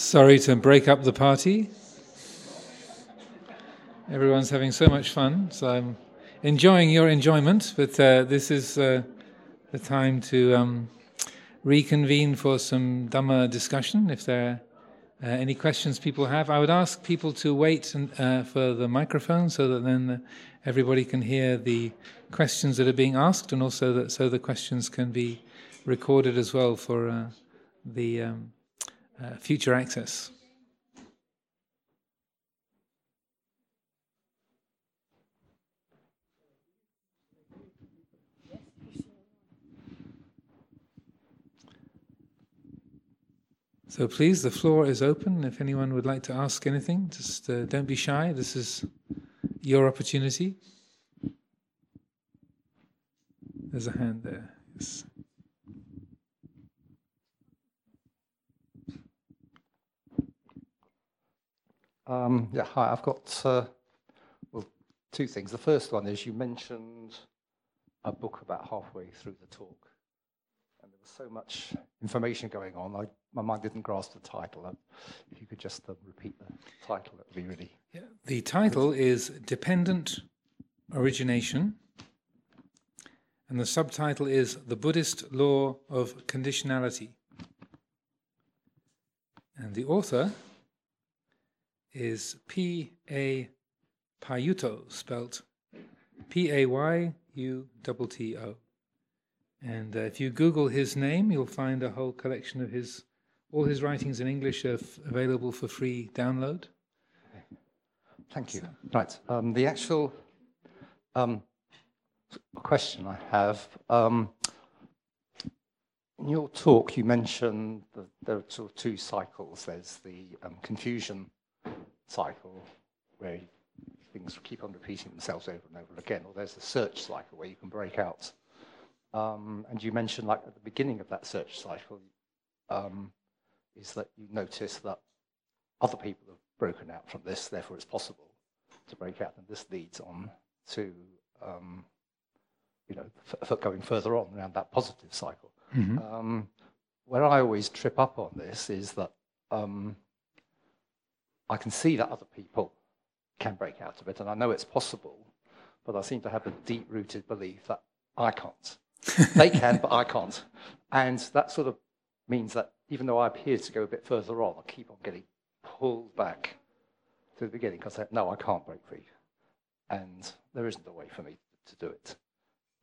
Sorry to break up the party. Everyone's having so much fun, so I'm enjoying your enjoyment, but uh, this is uh, the time to um, reconvene for some Dhamma discussion. If there are uh, any questions people have, I would ask people to wait and, uh, for the microphone so that then everybody can hear the questions that are being asked, and also that so the questions can be recorded as well for uh, the um, uh, future access. So please, the floor is open. If anyone would like to ask anything, just uh, don't be shy. This is your opportunity. There's a hand there. Yes. Um, yeah, hi. I've got uh, well two things. The first one is you mentioned a book about halfway through the talk, and there was so much information going on. I, my mind didn't grasp the title. Uh, if you could just uh, repeat the title, that would be really. Yeah. The title is Dependent Origination, and the subtitle is The Buddhist Law of Conditionality. And the author is P A Payutto, spelt P A Y U T T O. And uh, if you Google his name, you'll find a whole collection of his, all his writings in English are f- available for free download. Thank you. Right. Um, the actual um, question I have um, in your talk, you mentioned that there are sort of two cycles. There's the um, confusion cycle where things keep on repeating themselves over and over again, or there's the search cycle where you can break out. Um, and you mentioned, like at the beginning of that search cycle, um, is that you notice that other people have broken out from this, therefore it's possible to break out, and this leads on to, um, you know, f- going further on around that positive cycle. Mm-hmm. Um, where I always trip up on this is that um, I can see that other people can break out of it, and I know it's possible, but I seem to have a deep rooted belief that I can't. they can, but I can't. And that sort of means that even though I appear to go a bit further on, I keep on getting pulled back to the beginning because I no, I can't break free. And there isn't a way for me to do it.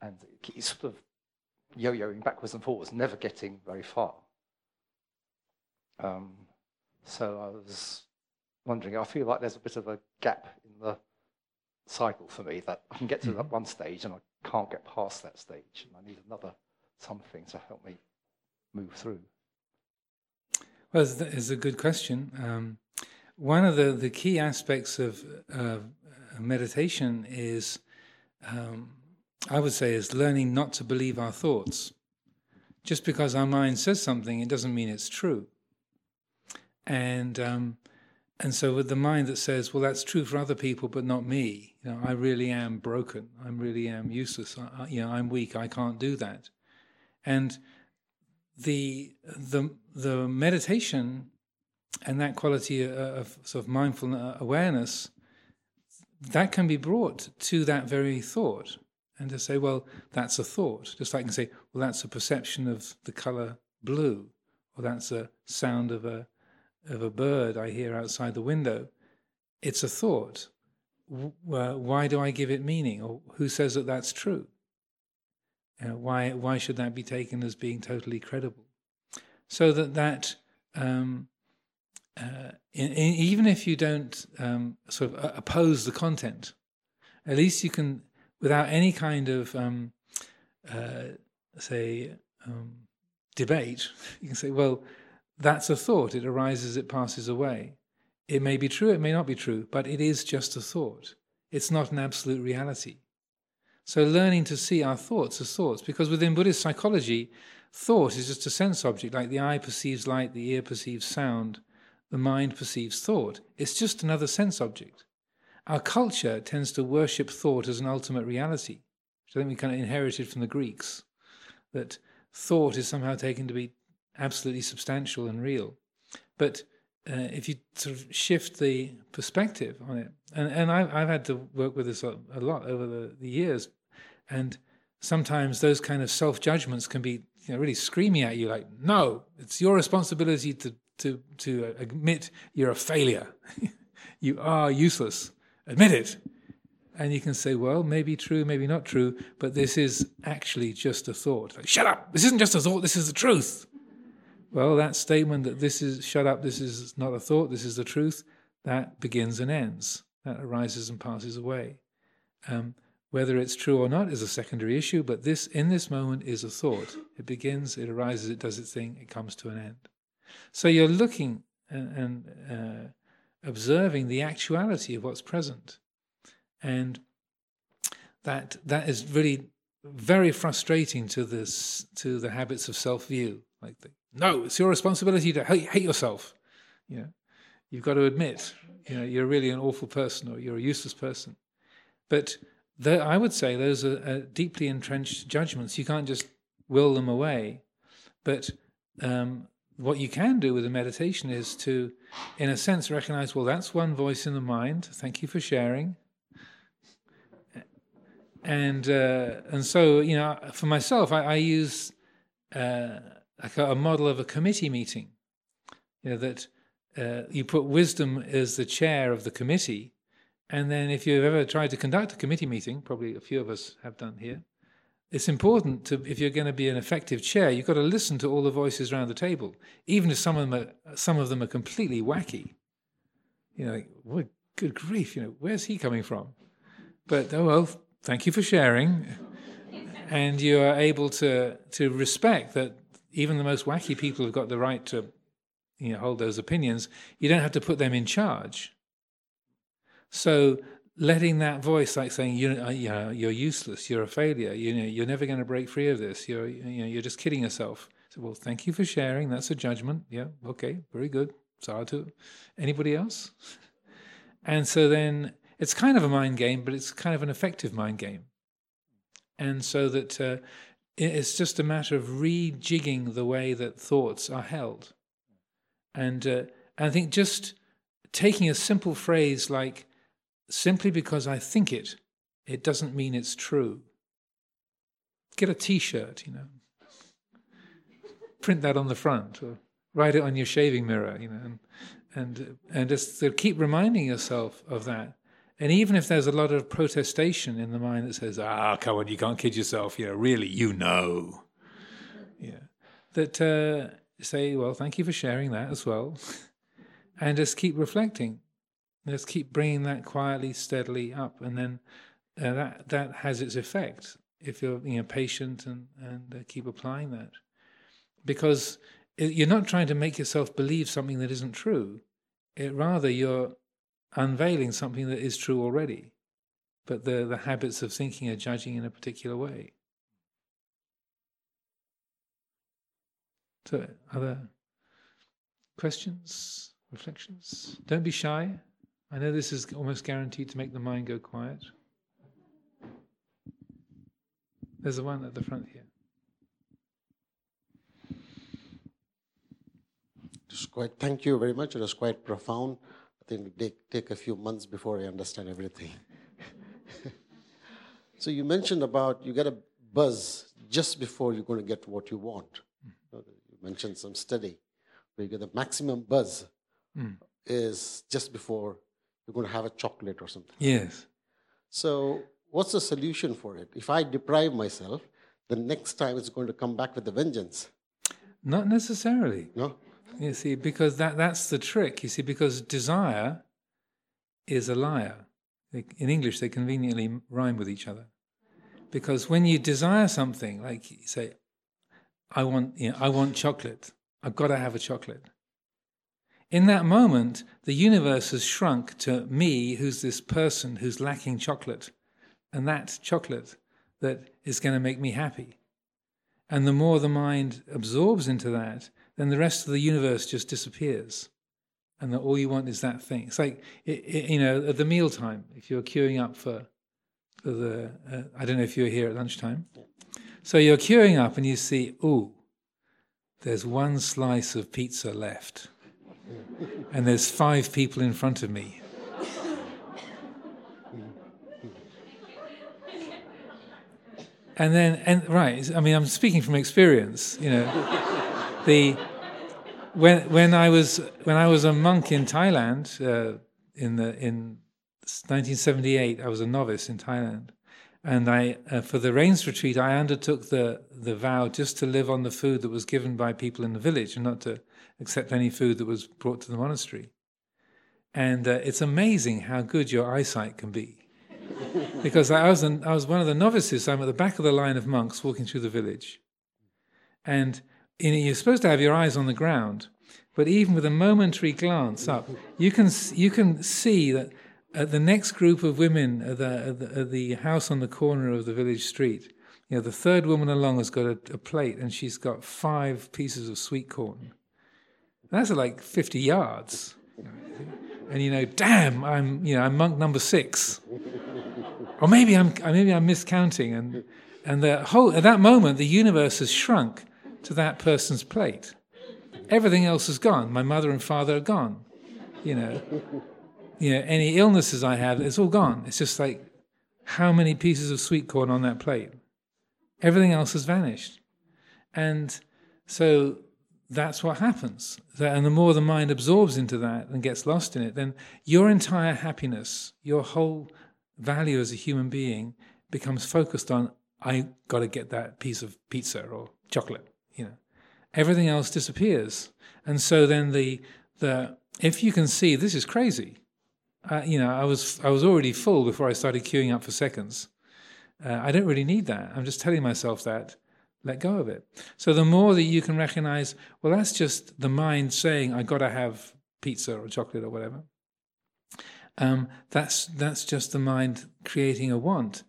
And it's sort of yo yoing backwards and forwards, never getting very far. Um, so I was wondering, I feel like there's a bit of a gap in the cycle for me that I can get to that mm-hmm. one stage and I can't get past that stage. And I need another something to help me move through. Well, it's a good question. Um, one of the, the key aspects of uh, meditation is, um, I would say, is learning not to believe our thoughts. Just because our mind says something, it doesn't mean it's true. And um, and so, with the mind that says, "Well, that's true for other people, but not me," you know, I really am broken. I really am useless. I, you know, I'm weak. I can't do that. And the the the meditation and that quality of sort of mindful uh, awareness that can be brought to that very thought, and to say, "Well, that's a thought." Just like I can say, "Well, that's a perception of the color blue," or that's a sound of a of a bird I hear outside the window, it's a thought. why do I give it meaning? Or who says that that's true? Uh, why, why should that be taken as being totally credible? So that that um, uh, in, in, even if you don't um, sort of oppose the content, at least you can, without any kind of um, uh, say um, debate, you can say, well, that's a thought. It arises, it passes away. It may be true, it may not be true, but it is just a thought. It's not an absolute reality. So, learning to see our thoughts as thoughts, because within Buddhist psychology, thought is just a sense object, like the eye perceives light, the ear perceives sound, the mind perceives thought. It's just another sense object. Our culture tends to worship thought as an ultimate reality, which I think we kind of inherited from the Greeks, that thought is somehow taken to be absolutely substantial and real. But uh, if you sort of shift the perspective on it, and, and I've, I've had to work with this a, a lot over the, the years, and sometimes those kind of self judgments can be you know, really screaming at you like, no, it's your responsibility to, to, to admit you're a failure. you are useless. Admit it. And you can say, well, maybe true, maybe not true, but this is actually just a thought. Like, shut up! This isn't just a thought, this is the truth. Well, that statement that this is, shut up, this is not a thought, this is the truth, that begins and ends. That arises and passes away. Um, whether it's true or not is a secondary issue, but this, in this moment, is a thought. It begins, it arises, it does its thing, it comes to an end. So you're looking and, and uh, observing the actuality of what's present. And that that is really very frustrating to this to the habits of self-view. Like, the, no, it's your responsibility to hate, hate yourself. You know, you've got to admit, you know, you're really an awful person or you're a useless person. But the, I would say those are, are, deeply entrenched judgments. You can't just will them away. But um, what you can do with a meditation is to, in a sense, recognize, well, that's one voice in the mind. Thank you for sharing. And uh, and so you know, for myself, I, I use uh, like a, model of a committee meeting. You know that uh, you put wisdom as the chair of the committee, and then if you've ever tried to conduct a committee meeting, probably a few of us have done here, it's important to, if you're going to be an effective chair, you've got to listen to all the voices around the table, even if some of them are, some of them are completely wacky. You know, like, what, good grief, you know, where's he coming from? But, oh well, thank you for sharing. And you are able to, to respect that even the most wacky people have got the right to you know, hold those opinions. You don't have to put them in charge. So letting that voice, like saying you know, you know, you're useless, you're a failure, you know, you're never going to break free of this. You're you know, you're just kidding yourself. So, well, thank you for sharing. That's a judgment. Yeah, okay, very good. Sadhu. Anybody else? And so then it's kind of a mind game, but it's kind of an effective mind game. And so that uh, it's just a matter of rejigging the way that thoughts are held. And, uh, I think just taking a simple phrase like simply because I think it, it doesn't mean it's true. Get a t shirt, you know. Print that on the front or write it on your shaving mirror, you know, and, and, and just keep reminding yourself of that. And even if there's a lot of protestation in the mind that says, ah, come on, you can't kid yourself, you know, really, you know. Yeah. That uh, say, well, thank you for sharing that as well. and just keep reflecting Let's keep bringing that quietly, steadily up, and then uh, that that has its effect if you're you know, patient and and uh, keep applying that, because it, you're not trying to make yourself believe something that isn't true. It, rather, you're unveiling something that is true already, but the the habits of thinking are judging in a particular way. So, other questions, reflections? Don't be shy. I know this is almost guaranteed to make the mind go quiet. There's the one at the front here. Quite, thank you very much. It was quite profound. Think take, take a few months before I understand everything. so you mentioned about you get a buzz just before you're going to get what you want. Mm. You mentioned some study where you get the maximum buzz mm. is just before you're going to have a chocolate or something. Yes. So, what's the solution for it? If I deprive myself, the next time it's going to come back with a vengeance. Not necessarily. No. You see, because that, that's the trick. You see, because desire is a liar. In English, they conveniently rhyme with each other. Because when you desire something, like you say, I want, you know, I want chocolate. I've got to have a chocolate. In that moment, the universe has shrunk to me, who's this person who's lacking chocolate, and that chocolate that is going to make me happy. And the more the mind absorbs into that, then the rest of the universe just disappears. And that all you want is that thing. It's like, it, it, you know, at the mealtime, if you're queuing up for, for the, uh, I don't know if you're here at lunchtime. So you're queuing up and you see, ooh, there's one slice of pizza left and there's five people in front of me. And then, and right, I mean, I'm speaking from experience, you know. the when when I was when I was a monk in Thailand uh, in the in 1978, I was a novice in Thailand, and I uh, for the rains retreat I undertook the the vow just to live on the food that was given by people in the village and not to accept any food that was brought to the monastery. And uh, it's amazing how good your eyesight can be because I was, an, I was one of the novices. I'm at the back of the line of monks walking through the village. And you're supposed to have your eyes on the ground, but even with a momentary glance up, you can, you can see that at the next group of women at the, at the, at the house on the corner of the village street, you know, the third woman along has got a, a plate and she's got five pieces of sweet corn. That's like 50 yards. And you know, damn, I'm, you know, I'm monk number six or maybe I'm maybe I'm miscounting, and and the whole at that moment the universe has shrunk to that person's plate. Everything else is gone. My mother and father are gone. You know, you know any illnesses I have, it's all gone. It's just like how many pieces of sweet corn on that plate. Everything else has vanished, and so that's what happens. And the more the mind absorbs into that and gets lost in it, then your entire happiness, your whole value as a human being becomes focused on I got to get that piece of pizza or chocolate. You know, everything else disappears, and so then the the if you can see this is crazy. Uh, you know, I was I was already full before I started queuing up for seconds. Uh, I don't really need that. I'm just telling myself that. Let go of it. So the more that you can recognize, well, that's just the mind saying, I got to have pizza or chocolate or whatever um, that's that's just the mind creating a want.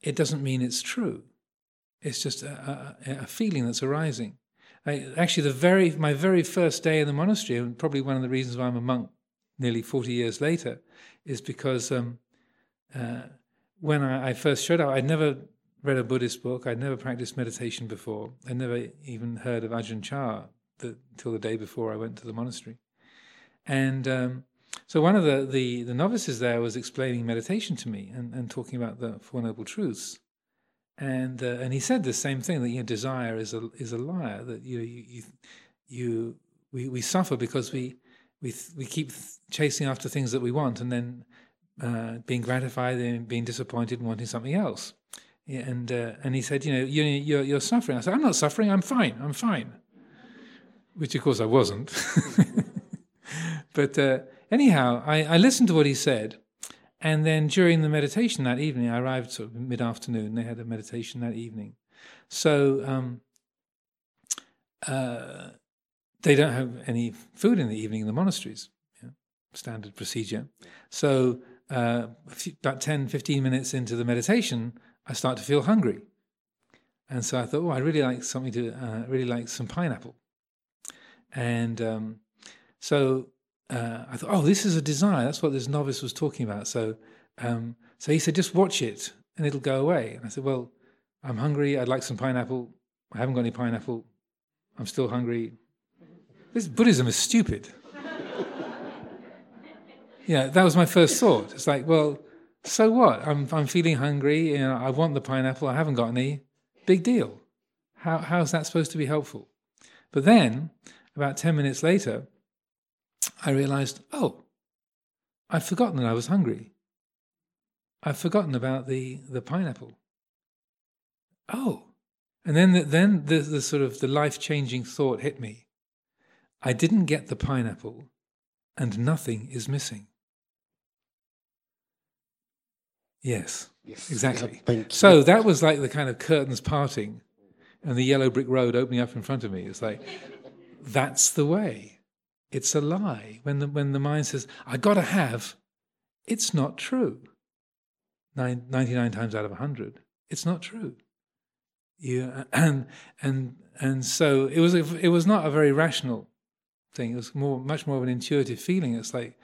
It doesn't mean it's true. It's just a, a, a feeling that's arising. I, actually, the very my very first day in the monastery, and probably one of the reasons why I'm a monk nearly 40 years later, is because um, uh, when I, I, first showed up, I'd never read a Buddhist book, I'd never practiced meditation before, I'd never even heard of Ajahn Chah until the day before I went to the monastery. And um, so one of the, the, the, novices there was explaining meditation to me and, and talking about the Four Noble Truths. And, uh, and he said the same thing that you know, desire is a, is a liar, that you, you, you, you we, we suffer because we, we, we keep chasing after things that we want and then uh, being gratified and being disappointed and wanting something else. And, uh, and he said, you know, you're, you're, you're suffering. I said, I'm not suffering, I'm fine, I'm fine. Which of course I wasn't. but uh, anyhow, I, I listened to what he said, and then during the meditation that evening, I arrived sort of mid afternoon. They had a meditation that evening, so um, uh, they don't have any food in the evening in the monasteries. standard procedure. So uh, about 10, 15 minutes into the meditation, I start to feel hungry. And so I thought, oh, I really like something to, uh, really like some pineapple. And um, so uh, I thought, oh, this is a desire. That's what this novice was talking about. So, um, so he said, just watch it and it'll go away. And I said, well, I'm hungry. I'd like some pineapple. I haven't got any pineapple. I'm still hungry. This Buddhism is stupid. yeah, that was my first thought. It's like, well, so what? I'm I'm feeling hungry. You know, I want the pineapple. I haven't got any. Big deal. How how's that supposed to be helpful? But then, about ten minutes later, I realized, oh, I'd forgotten that I was hungry. I'd forgotten about the, the pineapple. Oh, and then the, then the, the sort of the life changing thought hit me. I didn't get the pineapple, and nothing is missing. Yes, yes. exactly. Yeah, so that was like the kind of curtains parting and the yellow brick road opening up in front of me. It's like, that's the way. It's a lie. When the, when the mind says, I gotta have, it's not true. Nine, 99 times out of 100, it's not true. You, and, and, and so it was, a, it was not a very rational thing. It was more, much more of an intuitive feeling. It's like,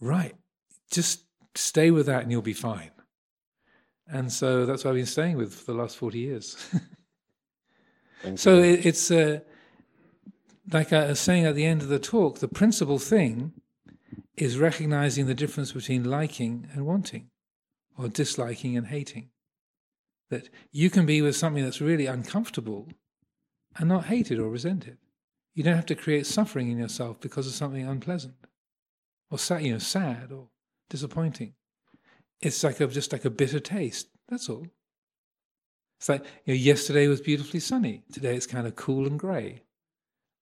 right, just stay with that and you'll be fine. And so that's what I've been staying with for the last 40 years. so it, it's, uh, like I was saying at the end of the talk, the principal thing is recognizing the difference between liking and wanting, or disliking and hating. That you can be with something that's really uncomfortable and not hate it or resent it. You don't have to create suffering in yourself because of something unpleasant, or sad, you know, sad or disappointing. It's like a, just like a bitter taste. That's all. It's like you know, yesterday was beautifully sunny. Today it's kind of cool and grey.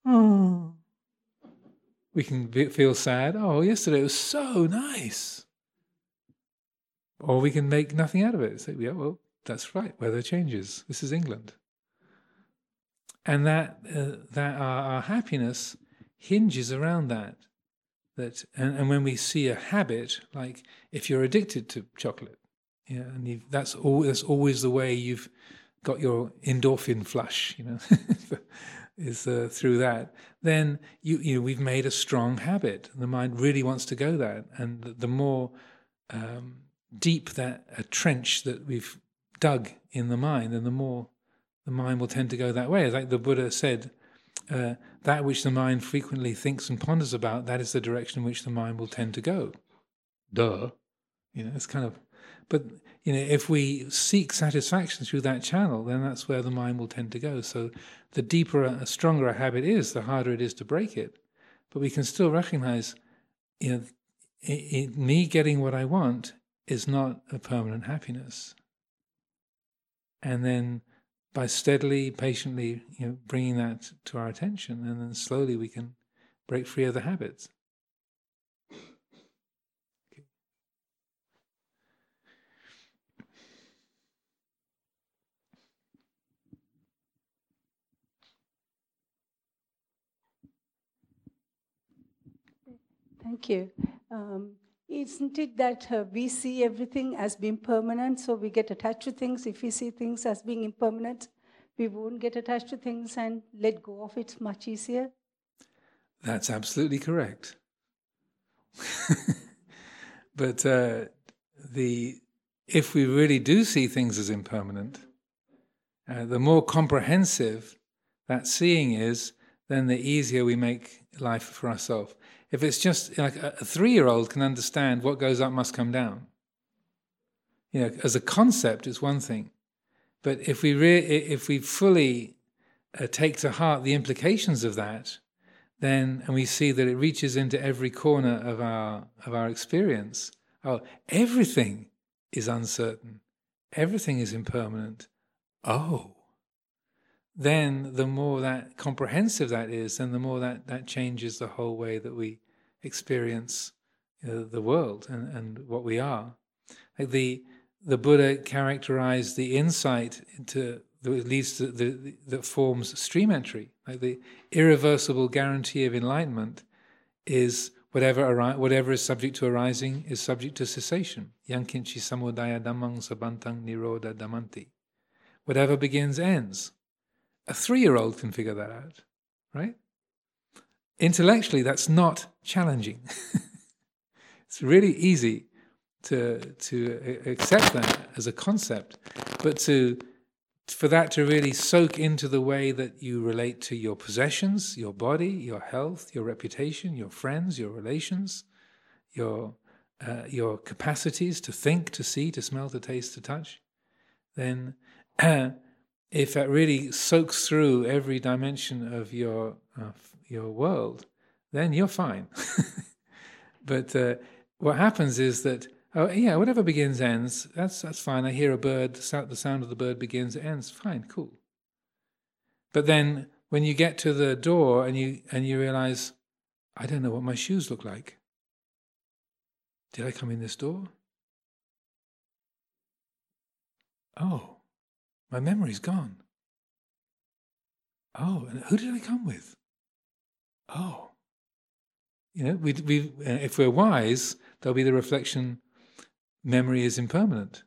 Oh. We can feel sad. Oh, yesterday was so nice. Or we can make nothing out of it. Say, yeah, well, that's right. Weather changes. This is England. And that uh, that our, our, happiness hinges around that. That and, and when we see a habit, like if you're addicted to chocolate, yeah, and that's all. That's always the way you've got your endorphin flush. You know, is uh, through that, then you you know we've made a strong habit. The mind really wants to go that, and the, the more um, deep that a trench that we've dug in the mind, then the more the mind will tend to go that way. Like the Buddha said, uh, that which the mind frequently thinks and ponders about, that is the direction in which the mind will tend to go. Duh, you know, it's kind of, but you know, if we seek satisfaction through that channel, then that's where the mind will tend to go. So the deeper, a stronger a habit is, the harder it is to break it. But we can still recognize, you know, it, it, me getting what I want is not a permanent happiness. And then by steadily, patiently, you know, bringing that to our attention, and then slowly we can break free of the habits. Thank you. Um, isn't it that uh, we see everything as being permanent, so we get attached to things? If we see things as being impermanent, we won't get attached to things and let go of it much easier? That's absolutely correct. but uh, the if we really do see things as impermanent, uh, the more comprehensive that seeing is, then the easier we make life for ourselves. If it's just like a, three year old can understand what goes up must come down. You know, as a concept, it's one thing. But if we, re- if we fully uh, take to heart the implications of that, then, and we see that it reaches into every corner of our, of our experience, oh, everything is uncertain, everything is impermanent. Oh, then the more that comprehensive that is, then the more that, that changes the whole way that we experience you know, the world and, and what we are. Like the the Buddha characterized the insight into that leads to the, the, that forms stream entry. Like the irreversible guarantee of enlightenment is whatever whatever is subject to arising is subject to cessation. Yankinchi samudaya dhammang sabantang nirodha dhammanti. Whatever begins ends. A three year old can figure that out, right? Intellectually, that's not challenging. it's really easy to, to accept that as a concept, but to for that to really soak into the way that you relate to your possessions, your body, your health, your reputation, your friends, your relations, your uh, your capacities to think, to see, to smell, to taste, to touch, then if that really soaks through every dimension of your uh, your world, then you're fine. but uh, what happens is that oh yeah, whatever begins ends. That's that's fine. I hear a bird. The sound, of the bird begins ends. Fine, cool. But then when you get to the door and you and you realize, I don't know what my shoes look like. Did I come in this door? Oh. My memory's gone. Oh, and who did I come with? Oh. You know, we, we, uh, if we're wise, there'll be the reflection memory is impermanent.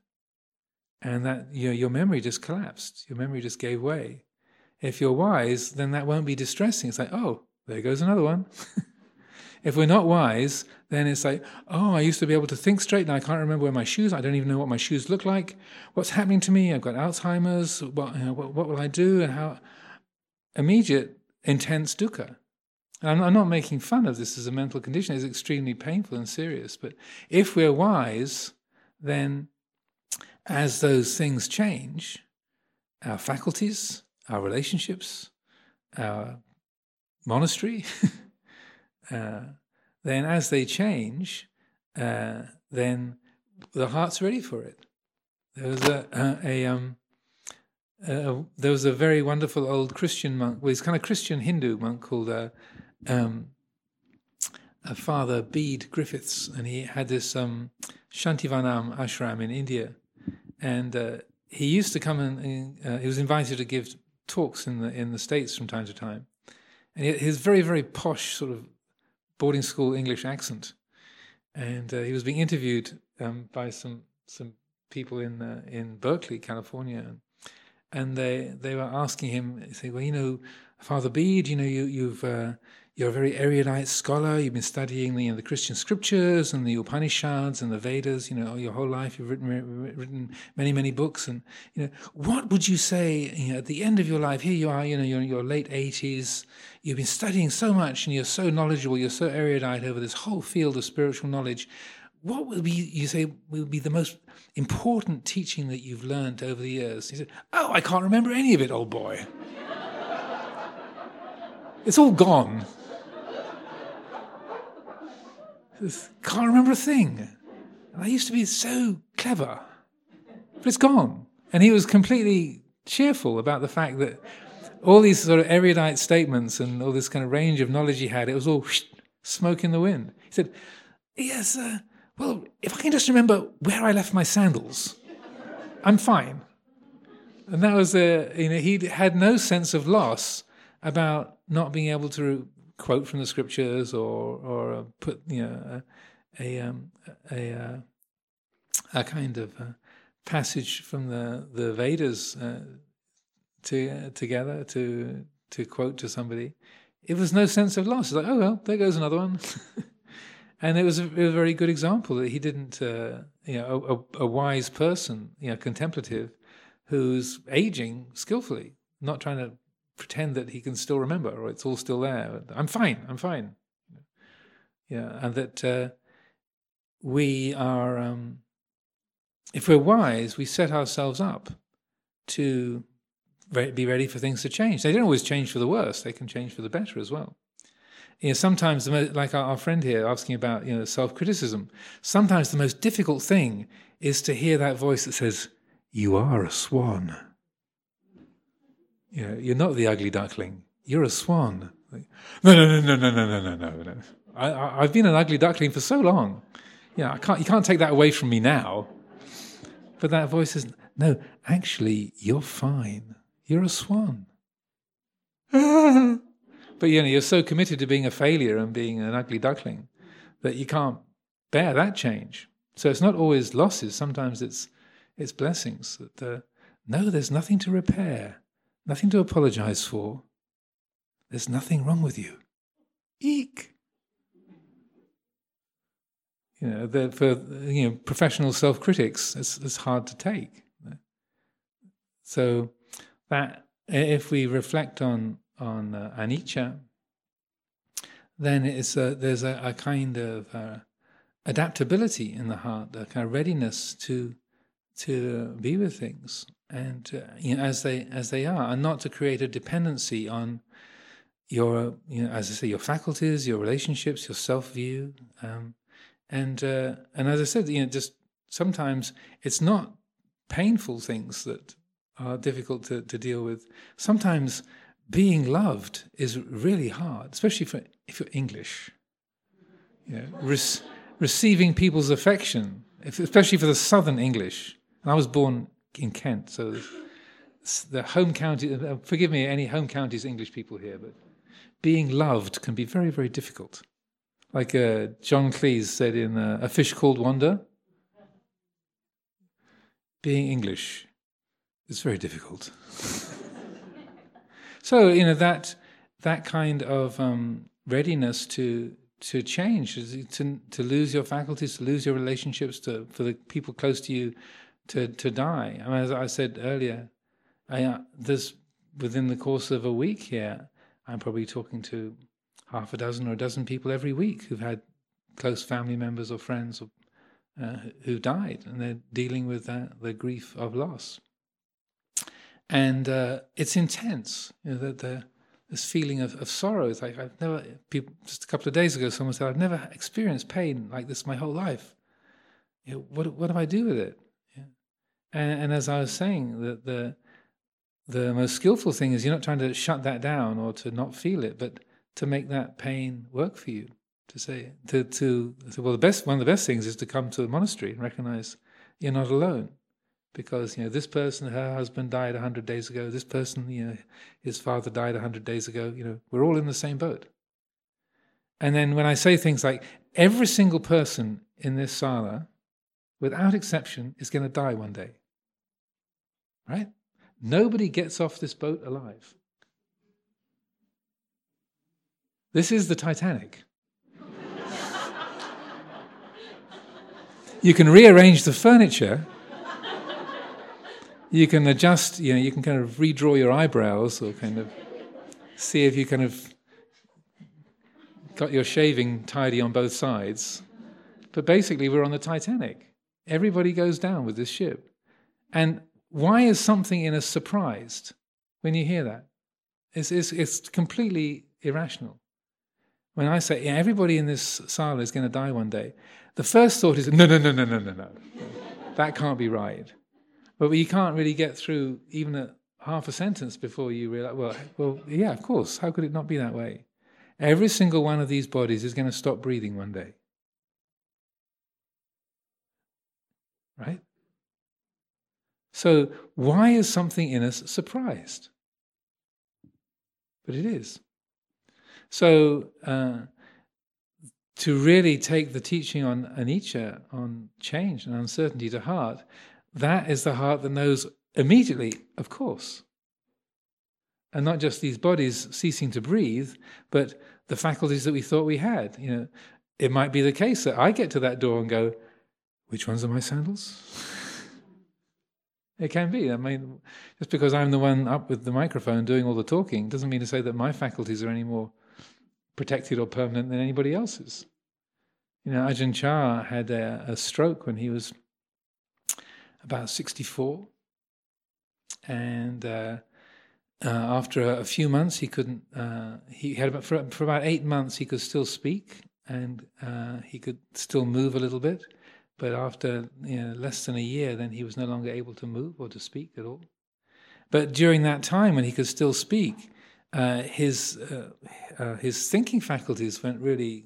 And that you know, your memory just collapsed, your memory just gave way. If you're wise, then that won't be distressing. It's like, oh, there goes another one. If we're not wise, then it's like, oh, I used to be able to think straight, now I can't remember where my shoes. I don't even know what my shoes look like. What's happening to me? I've got Alzheimer's. What, you know, what, what will I do? And how? Immediate, intense dukkha. And I'm, I'm not making fun of this as a mental condition. It's extremely painful and serious. But if we're wise, then as those things change, our faculties, our relationships, our monastery, then as they change, uh, then the heart's ready for it. There was a, a, um, uh, there was a very wonderful old Christian monk, well, he's kind of Christian Hindu monk called uh, um, Father Bede Griffiths, and he had this um, Shantivanam ashram in India, and uh, he used to come and uh, he was invited to give talks in the in the states from time to time, and his very very posh sort of boarding school English accent, and uh, he was being interviewed um, by some some people in uh, in Berkeley, California, and they they were asking him, say, well, you know, Father Bede, you know, you you've uh, you're a very erudite scholar. You've been studying the, you know, the Christian scriptures and the Upanishads and the Vedas. You know, your whole life you've written written many many books. And you know, what would you say you know, at the end of your life? Here you are. You know, you're in your late eighties. You've been studying so much, and you're so knowledgeable. You're so erudite over this whole field of spiritual knowledge. What would be you say would be the most important teaching that you've learned over the years? He said, "Oh, I can't remember any of it, old boy." it's all gone. Can't remember a thing. I used to be so clever, but it's gone. And he was completely cheerful about the fact that all these sort of erudite statements and all this kind of range of knowledge he had, it was all whoosh, smoke in the wind. He said, Yes, uh, well, if I can just remember where I left my sandals, I'm fine. And that was, uh, you know, he had no sense of loss about not being able to quote from the scriptures or or uh, put you know a a, um, a, uh, a kind of uh, passage from the the Vedas uh, to uh, together to to quote to somebody. It was no sense of loss. It's like, oh well, there goes another one. and it was, a, it was a very good example that he didn't, uh, you know, a, a, wise person, you know, contemplative, who's aging skillfully, not trying to pretend that he can still remember or it's all still there. I'm fine. I'm fine. Yeah, and that uh, we are, um, if we're wise, we set ourselves up to be ready for things to change. They don't always change for the worse; they can change for the better as well. You know, sometimes, like our friend here asking about you know self-criticism, sometimes the most difficult thing is to hear that voice that says, "You are a swan." You know, you're not the ugly duckling. You're a swan. Like, no, no, no, no, no, no, no, no, no. I, I've been an ugly duckling for so long. You know, I can't, you can't take that away from me now. But that voice says, no, actually, you're fine. You're a swan. but you know, you're so committed to being a failure and being an ugly duckling that you can't bear that change. So it's not always losses. Sometimes it's it's blessings. That uh, no, there's nothing to repair. Nothing to apologize for. There's nothing wrong with you. Eek. You know, for you know, professional self critics, it's, it's hard to take. So, that if we reflect on on uh, anicca, then it's a, there's a, a kind of uh, adaptability in the heart, a kind of readiness to to be with things and uh, you know, as they as they are, and not to create a dependency on your you know as I say your faculties, your relationships, your self view, um, and uh, and as I said, you know, just sometimes it's not painful things that are difficult to, to deal with. Sometimes being loved is really hard, especially for if you're English. Know, re- receiving people's affection, if, especially for the Southern English. And I was born in Kent. So the home county, uh, forgive me, any home counties English people here, but being loved can be very, very difficult. Like uh, John Cleese said in uh, A Fish Called Wanda, being English is very difficult. so, you know, that, that kind of um, readiness to to change, to to lose your faculties, to lose your relationships, to for the people close to you to, to die. I mean, as I said earlier, I, uh, this within the course of a week here, I'm probably talking to half a dozen or a dozen people every week who've had close family members or friends or, uh, who died, and they're dealing with that, the grief of loss. And uh, it's intense. You know, the, the, this feeling of, of sorrow. It's like I've never. People, just a couple of days ago, someone said, "I've never experienced pain like this my whole life." You know, what what do I do with it? And, and as I was saying, the, the the most skillful thing is you're not trying to shut that down or to not feel it, but to make that pain work for you. To say to to, to well, the best one of the best things is to come to the monastery and recognize you're not alone, because you know this person, her husband died a hundred days ago. This person, you know, his father died a hundred days ago. You know, we're all in the same boat. And then when I say things like every single person in this sala, without exception, is going to die one day. Right? Nobody gets off this boat alive. This is the Titanic. you can rearrange the furniture. You can adjust, you know, you can kind of redraw your eyebrows or kind of see if you kind of got your shaving tidy on both sides. But basically, we're on the Titanic. Everybody goes down with this ship. And why is something in us surprised when you hear that? It's, it's, it's completely irrational. When I say yeah, everybody in this sala is going to die one day, the first thought is no, no, no, no, no, no, no. that can't be right. But you can't really get through even a half a sentence before you realize, well, well, yeah, of course. How could it not be that way? Every single one of these bodies is going to stop breathing one day. Right? So, why is something in us surprised? But it is. So, uh, to really take the teaching on anicca, on change and uncertainty to heart, that is the heart that knows immediately, of course. And not just these bodies ceasing to breathe, but the faculties that we thought we had. You know, it might be the case that I get to that door and go, which ones are my sandals? It can be. I mean, just because I'm the one up with the microphone doing all the talking doesn't mean to say that my faculties are any more protected or permanent than anybody else's. You know, Ajahn Chah had a, a stroke when he was about 64. And uh, uh, after a, a, few months, he couldn't, uh, he had about, for, for, about eight months, he could still speak and uh, he could still move a little bit. But after you know, less than a year, then he was no longer able to move or to speak at all. But during that time, when he could still speak, uh, his uh, uh, his thinking faculties went really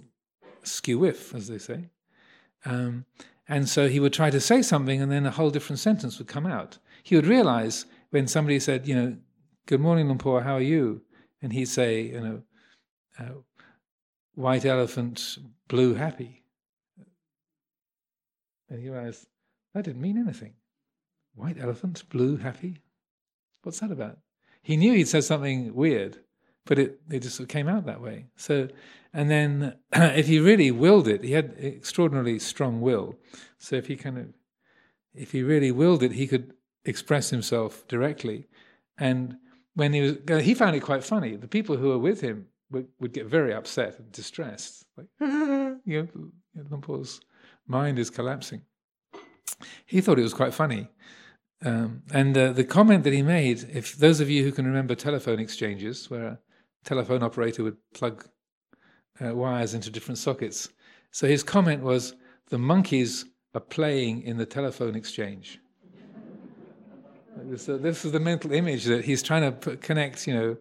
skew whiff, as they say. Um, and so he would try to say something, and then a whole different sentence would come out. He would realize when somebody said, you know, "Good morning, Luang Por, how are you?" and he'd say, you know, uh, "White elephant, blue happy." And he realized that didn't mean anything. White elephant, blue, happy? What's that about? He knew he'd said something weird, but it, it just came out that way. So, and then if he really willed it, he had extraordinarily strong will. So if he kind of, if he really willed it, he could express himself directly. And when he was, uh, he found it quite funny. The people who were with him would, would get very upset and distressed, like, you know, Luang Por's mind is collapsing. He thought it was quite funny. Um, and uh, the comment that he made, if those of you who can remember telephone exchanges, where a telephone operator would plug uh, wires into different sockets, so his comment was, "The monkeys are playing in the telephone exchange." this, uh, this, is the mental image that he's trying to put, connect, you know,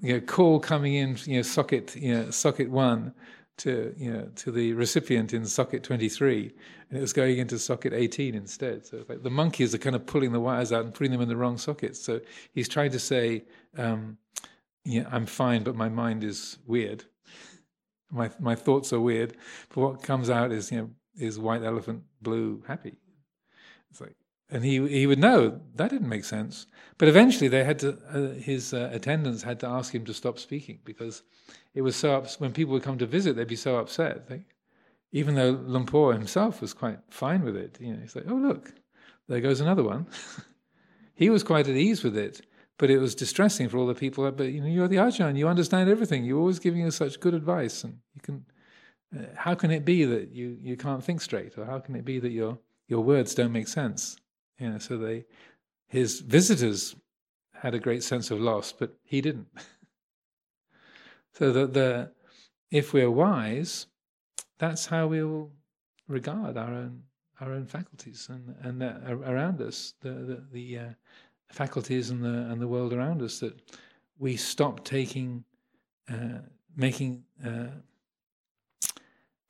you know, call coming in, you know, socket, you know, socket one to you know to the recipient in socket 23 and it was going into socket 18 instead. So like the monkeys are kind of pulling the wires out and putting them in the wrong sockets. So he's trying to say um, yeah i'm fine but my mind is weird. My my thoughts are weird but what comes out is you know is white elephant blue happy. It's like and he he would know that didn't make sense. But eventually, they had to uh, his uh, attendants had to ask him to stop speaking because it was so ups- when people would come to visit, they'd be so upset. Even though Luang Por himself was quite fine with it, you know, he's like, "Oh look, there goes another one." he was quite at ease with it, but it was distressing for all the people. But you know, you're the Ajahn, you understand everything. You're always giving us such good advice, and you can. Uh, how can it be that you, you can't think straight, or how can it be that your your words don't make sense? You know, so they, his visitors had a great sense of loss, but he didn't. so that the, if we're wise, that's how we'll regard our own our own faculties and and around us, the the, the uh, faculties and the and the world around us. That we stop taking, uh, making uh,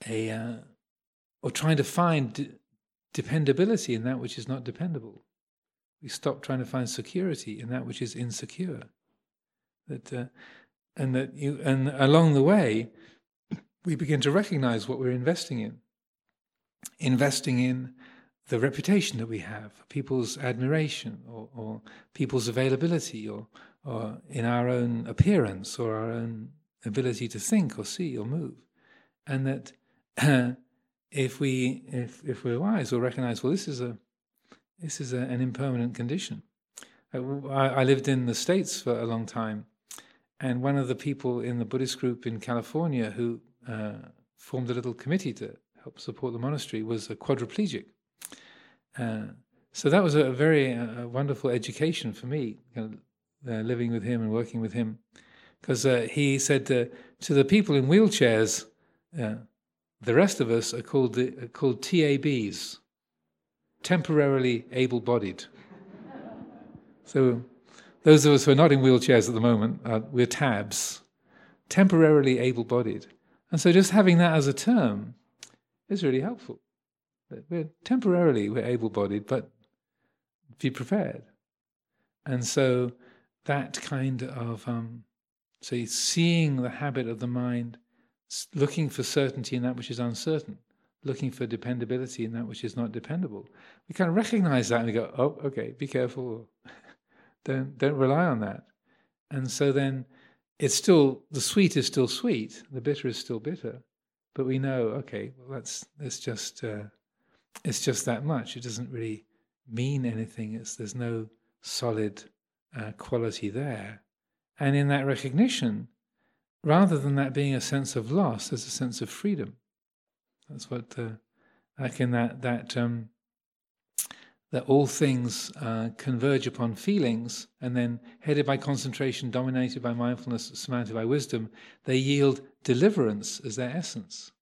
a uh, or trying to find de- dependability in that which is not dependable. We stop trying to find security in that which is insecure. That uh, and that you and along the way, we begin to recognize what we're investing in investing in the reputation that we have, people's admiration, or, or people's availability, or, or in our own appearance, or our own ability to think, or see, or move, and that if we if if we're wise, we'll recognize well, this is a this is a, an impermanent condition. Uh, I, I lived in the states for a long time, and one of the people in the Buddhist group in California who uh, formed a little committee to help support the monastery was a quadriplegic. Uh, so that was a very uh, wonderful education for me, you know, uh, living with him and working with him, because uh, he said to, to the people in wheelchairs, uh, the rest of us are called the, are called TABs, temporarily able-bodied. so those of us who are not in wheelchairs at the moment, we're TABs, temporarily able-bodied. And so just having that as a term is really helpful. We're temporarily we're able-bodied, but be prepared. And so that kind of um, so seeing the habit of the mind, looking for certainty in that which is uncertain, looking for dependability in that which is not dependable. We kind of recognize that and we go, oh, okay, be careful. Don't don't rely on that. And so then it's still the sweet is still sweet, the bitter is still bitter, but we know, okay, well, that's that's just uh, it's just that much. It doesn't really mean anything. It's there's no solid uh, quality there, and in that recognition, rather than that being a sense of loss, there's a sense of freedom. That's what, uh, like in that that um, that all things uh, converge upon feelings, and then headed by concentration, dominated by mindfulness, surmounted by wisdom, they yield deliverance as their essence.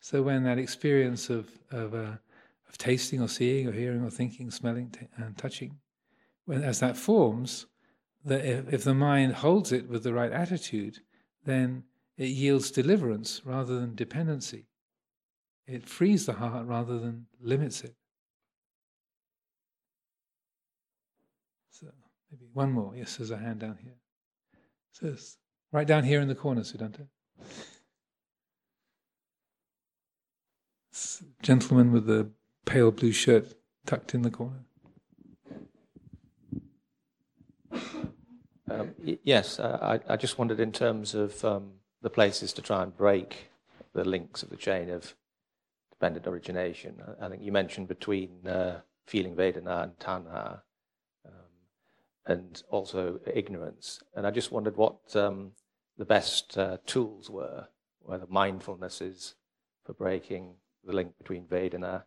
So when that experience of of, uh, of tasting or seeing or hearing or thinking, smelling t- and touching, when as that forms, that if, if the mind holds it with the right attitude, then it yields deliverance rather than dependency. It frees the heart rather than limits it. So maybe one more. Yes, there's a hand down here. So right down here in the corner, Sudanta. Gentleman with the pale blue shirt tucked in the corner. Um, yes, uh, I, I, just wondered in terms of um, the places to try and break the links of the chain of dependent origination. I, I think you mentioned between uh, feeling Vedana and Tanha, and also ignorance. And I just wondered what um, the best uh, tools were, whether mindfulness is for breaking the link between Vedana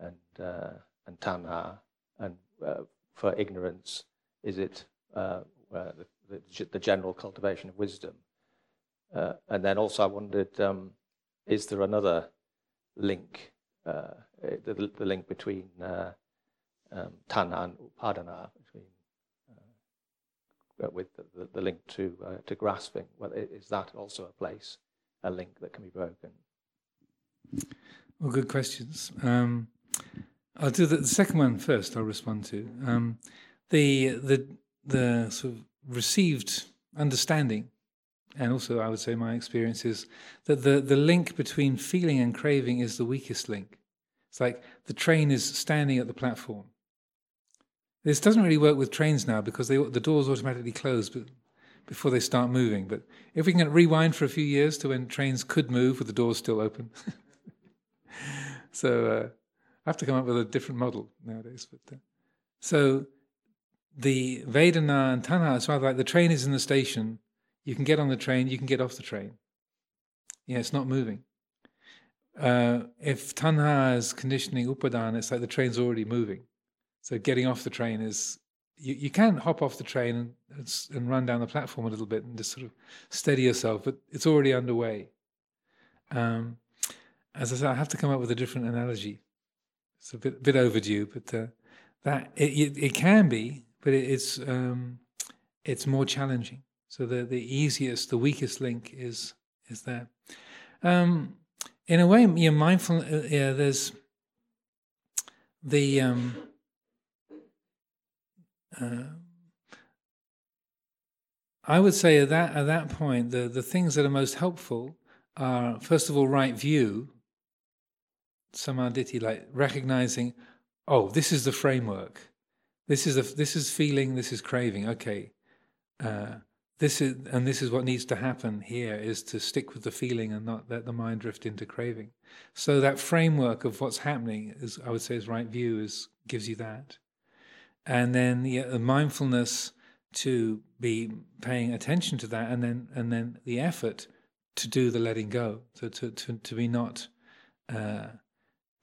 and, uh, and Tanha, and uh, for ignorance, is it uh, the, the, the, general cultivation of wisdom? Uh, and then also I wondered, um, is there another link, uh, the, the, link between um, Tanha and Upadana, with the, the, link to to grasping? Well, is that also a place, a link that can be broken? Well, good questions. Um, I'll do the, the, second one first. I'll respond to um, the the the sort of received understanding, and also I would say my experience is that the the link between feeling and craving is the weakest link. It's like the train is standing at the platform. This doesn't really work with trains now because they, the doors automatically close before they start moving. But if we can rewind for a few years to when trains could move with the doors still open. so uh, I have to come up with a different model nowadays. But uh, so the Vedana and Tanha, it's rather like the train is in the station. You can get on the train, you can get off the train. Yeah, it's not moving. Uh, if Tanha is conditioning Upadana, it's like the train's already moving. So getting off the train is you, you can hop off the train and, and run down the platform a little bit and just sort of steady yourself, but it's already underway. Um, as I said, I have to come up with a different analogy. It's a bit bit overdue, but uh, that it, it, it, can be, but it, it's um, it's more challenging. So the the easiest, the weakest link is is there. Um, in a way, you're mindful. Uh, yeah, there's the um, uh, I would say at that at that point, the the things that are most helpful are first of all right view, samma ditthi, like recognizing, oh, this is the framework, this is a, this is feeling, this is craving. Okay, uh, this is and this is what needs to happen here is to stick with the feeling and not let the mind drift into craving. So that framework of what's happening is, I would say, is right view is gives you that and then the, mindfulness to be paying attention to that, and then and then the effort to do the letting go, so to to to be not, uh,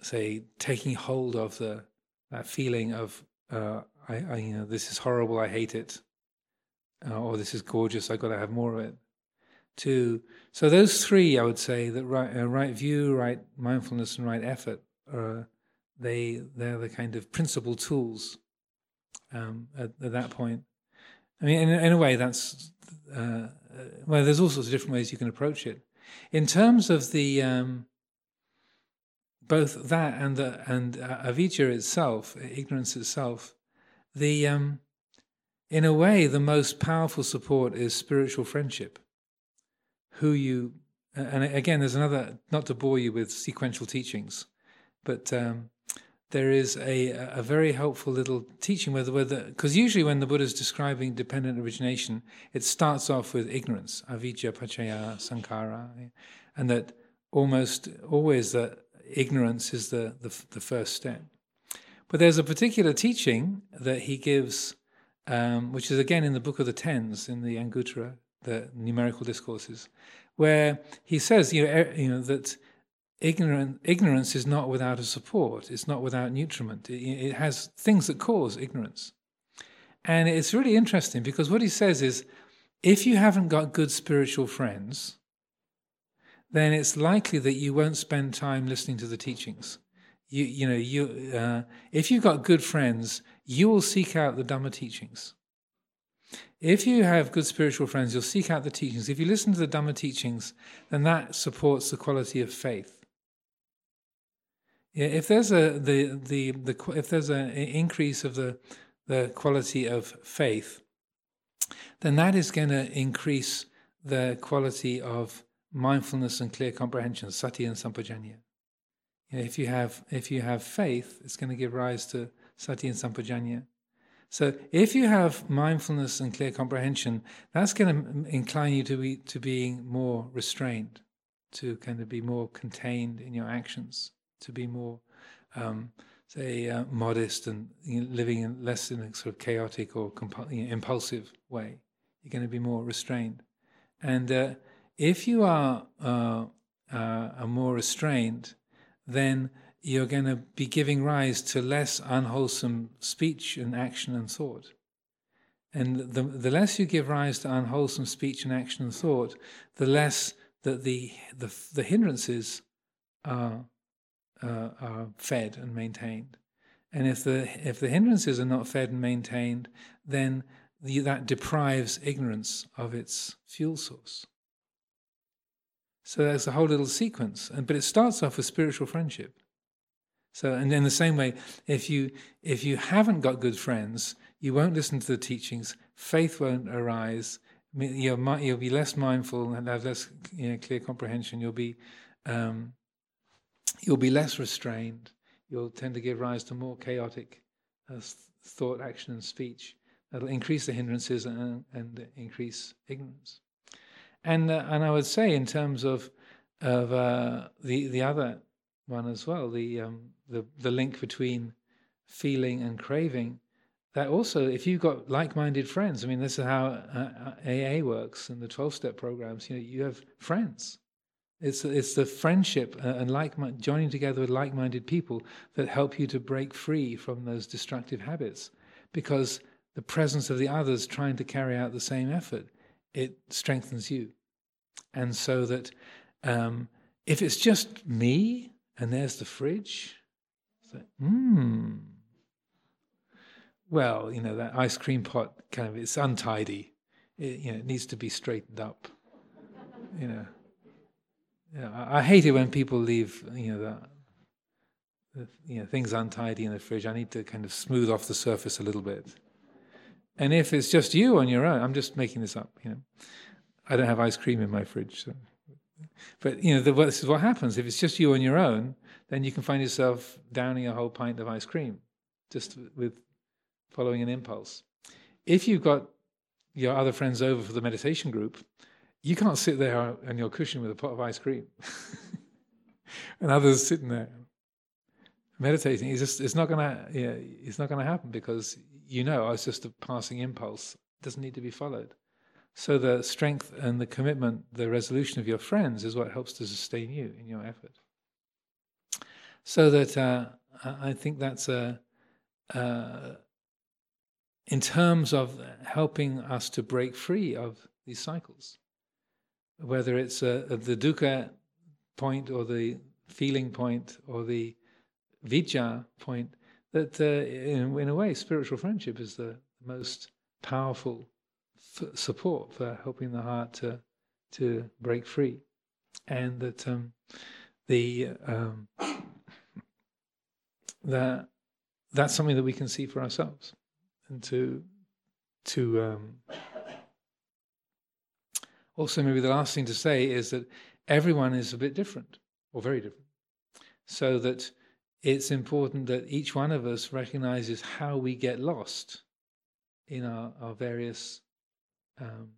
say, taking hold of the that feeling of uh, I, I, you know this is horrible, I hate it, uh, or this is gorgeous, I got to have more of it. To so those three, I would say that right uh, right view, right mindfulness, and right effort are they they're the kind of principal tools um, at, at, that point. I mean, in, in a way, that's uh, well. There's all sorts of different ways you can approach it. In terms of the um, both that and the and uh, avijja itself, ignorance itself, the um, in a way, the most powerful support is spiritual friendship. Who you and again, there's another. Not to bore you with sequential teachings, but um, there is a, a very helpful little teaching whether whether because usually when the Buddha is describing dependent origination, it starts off with ignorance, avijja paccaya sankhara, and that almost always that ignorance is the, the, the first step. But there's a particular teaching that he gives, um, which is again in the Book of the Tens in the Anguttara, the numerical discourses, where he says, you know, er, you know that ignorant, ignorance is not without a support, it's not without nutriment. It, it has things that cause ignorance. And it's really interesting because what he says is if you haven't got good spiritual friends, then it's likely that you won't spend time listening to the teachings. You, you know, you, uh, if you've got good friends, you will seek out the Dhamma teachings. If you have good spiritual friends, you'll seek out the teachings. If you listen to the Dhamma teachings, then that supports the quality of faith. If there's a the the the if there's an increase of the the quality of faith, then that is going to increase the quality of mindfulness and clear comprehension, sati and sampajanya. You know, if you have if you have faith, it's going to give rise to sati and sampajanya. So if you have mindfulness and clear comprehension, that's going to incline you to be to being more restrained, to kind of be more contained in your actions to be more, um, say, uh, modest and you know, living in less in a sort of chaotic or compu- you know, impulsive way. You're going to be more restrained. And uh, if you are, uh, uh, are more restrained, then you're going to be giving rise to less unwholesome speech and action and thought. And the, the less you give rise to unwholesome speech and action and thought, the less that the, the, the hindrances are uh, are fed and maintained. And if the if the hindrances are not fed and maintained, then the, that deprives ignorance of its fuel source. So there's a whole little sequence, and but it starts off with spiritual friendship. So, and in the same way, if you if you haven't got good friends, you won't listen to the teachings. Faith won't arise. You'll, you'll be less mindful and have less you know, clear comprehension. You'll be um, you'll be less restrained. You'll tend to give rise to more chaotic uh, thought, action, and speech. That'll increase the hindrances and, and increase ignorance. And uh, and I would say, in terms of of uh, the the other one as well, the um, the the link between feeling and craving. that also, if you've got like-minded friends, I mean, this is how uh, AA works and the twelve-step programs. You know, you have friends. It's it's the friendship and like joining together with like-minded people that help you to break free from those destructive habits, because the presence of the others trying to carry out the same effort, it strengthens you, and so that um, if it's just me and there's the fridge, like, hmm well, you know, that ice cream pot kind of it's untidy. It, you know, it needs to be straightened up. You know, I, I hate it when people leave. You know, the, the, you know things untidy in the fridge. I need to kind of smooth off the surface a little bit. And if it's just you on your own, I'm just making this up. You know, I don't have ice cream in my fridge. So. But you know, the, this is what happens. If it's just you on your own, then you can find yourself downing a whole pint of ice cream, just with following an impulse. If you've got your other friends over for the meditation group, you can't sit there on your cushion with a pot of ice cream and others sitting there meditating. It's just it's not gonna yeah, it's not gonna happen because you know it's just a passing impulse. It doesn't need to be followed. So the strength and the commitment, the resolution of your friends is what helps to sustain you in your effort. So that uh, I think that's a, a in terms of helping us to break free of these cycles, whether it's uh, the dukkha point or the feeling point or the avijja point, that uh, in, in, a way, spiritual friendship is the most powerful f- support for helping the heart to to break free, and that um, the um, that that's something that we can see for ourselves and to to um, also maybe the last thing to say is that everyone is a bit different or very different so that it's important that each one of us recognizes how we get lost in our, our various um,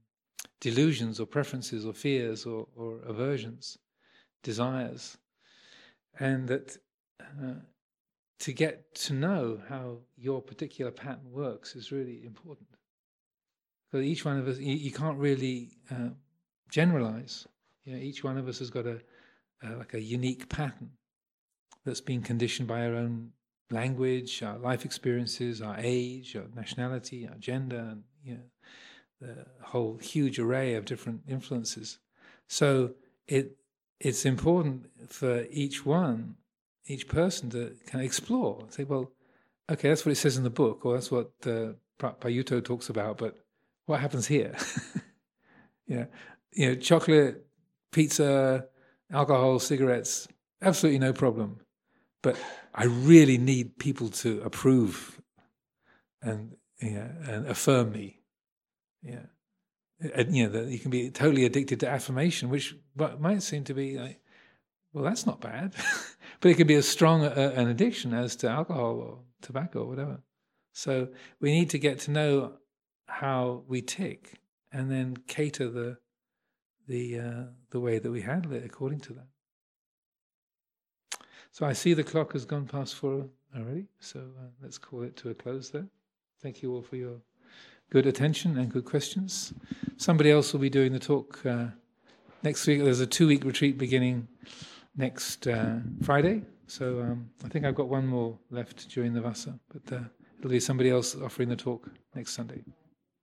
delusions or preferences or fears or, or aversions, desires, and that uh, to get to know how your particular pattern works is really important. Because each one of us, you, you can't really uh, generalize. You know, each one of us has got a like a unique pattern that's been conditioned by our own language, our life experiences, our age, our nationality, our gender, and you know, the whole huge array of different influences. So it it's important for each one each person to kind of explore. Say, well, okay, that's what it says in the book, or that's what uh, talks about, but what happens here? Yeah, you know, chocolate, pizza, alcohol, cigarettes, absolutely no problem. But I really need people to approve and yeah, and affirm me. Yeah, and, you know, that you can be totally addicted to affirmation, which might seem to be like, well, that's not bad. but it can be as strong a, an addiction as to alcohol or tobacco or whatever. So we need to get to know how we tick and then cater the the uh, the way that we handle it according to that. So I see the clock has gone past four already. So uh, let's call it to a close there. Thank you all for your good attention and good questions. Somebody else will be doing the talk uh, next week. There's a two-week retreat beginning next uh, Friday. So um, I think I've got one more left during the Vassa, but uh, it'll be somebody else offering the talk next Sunday.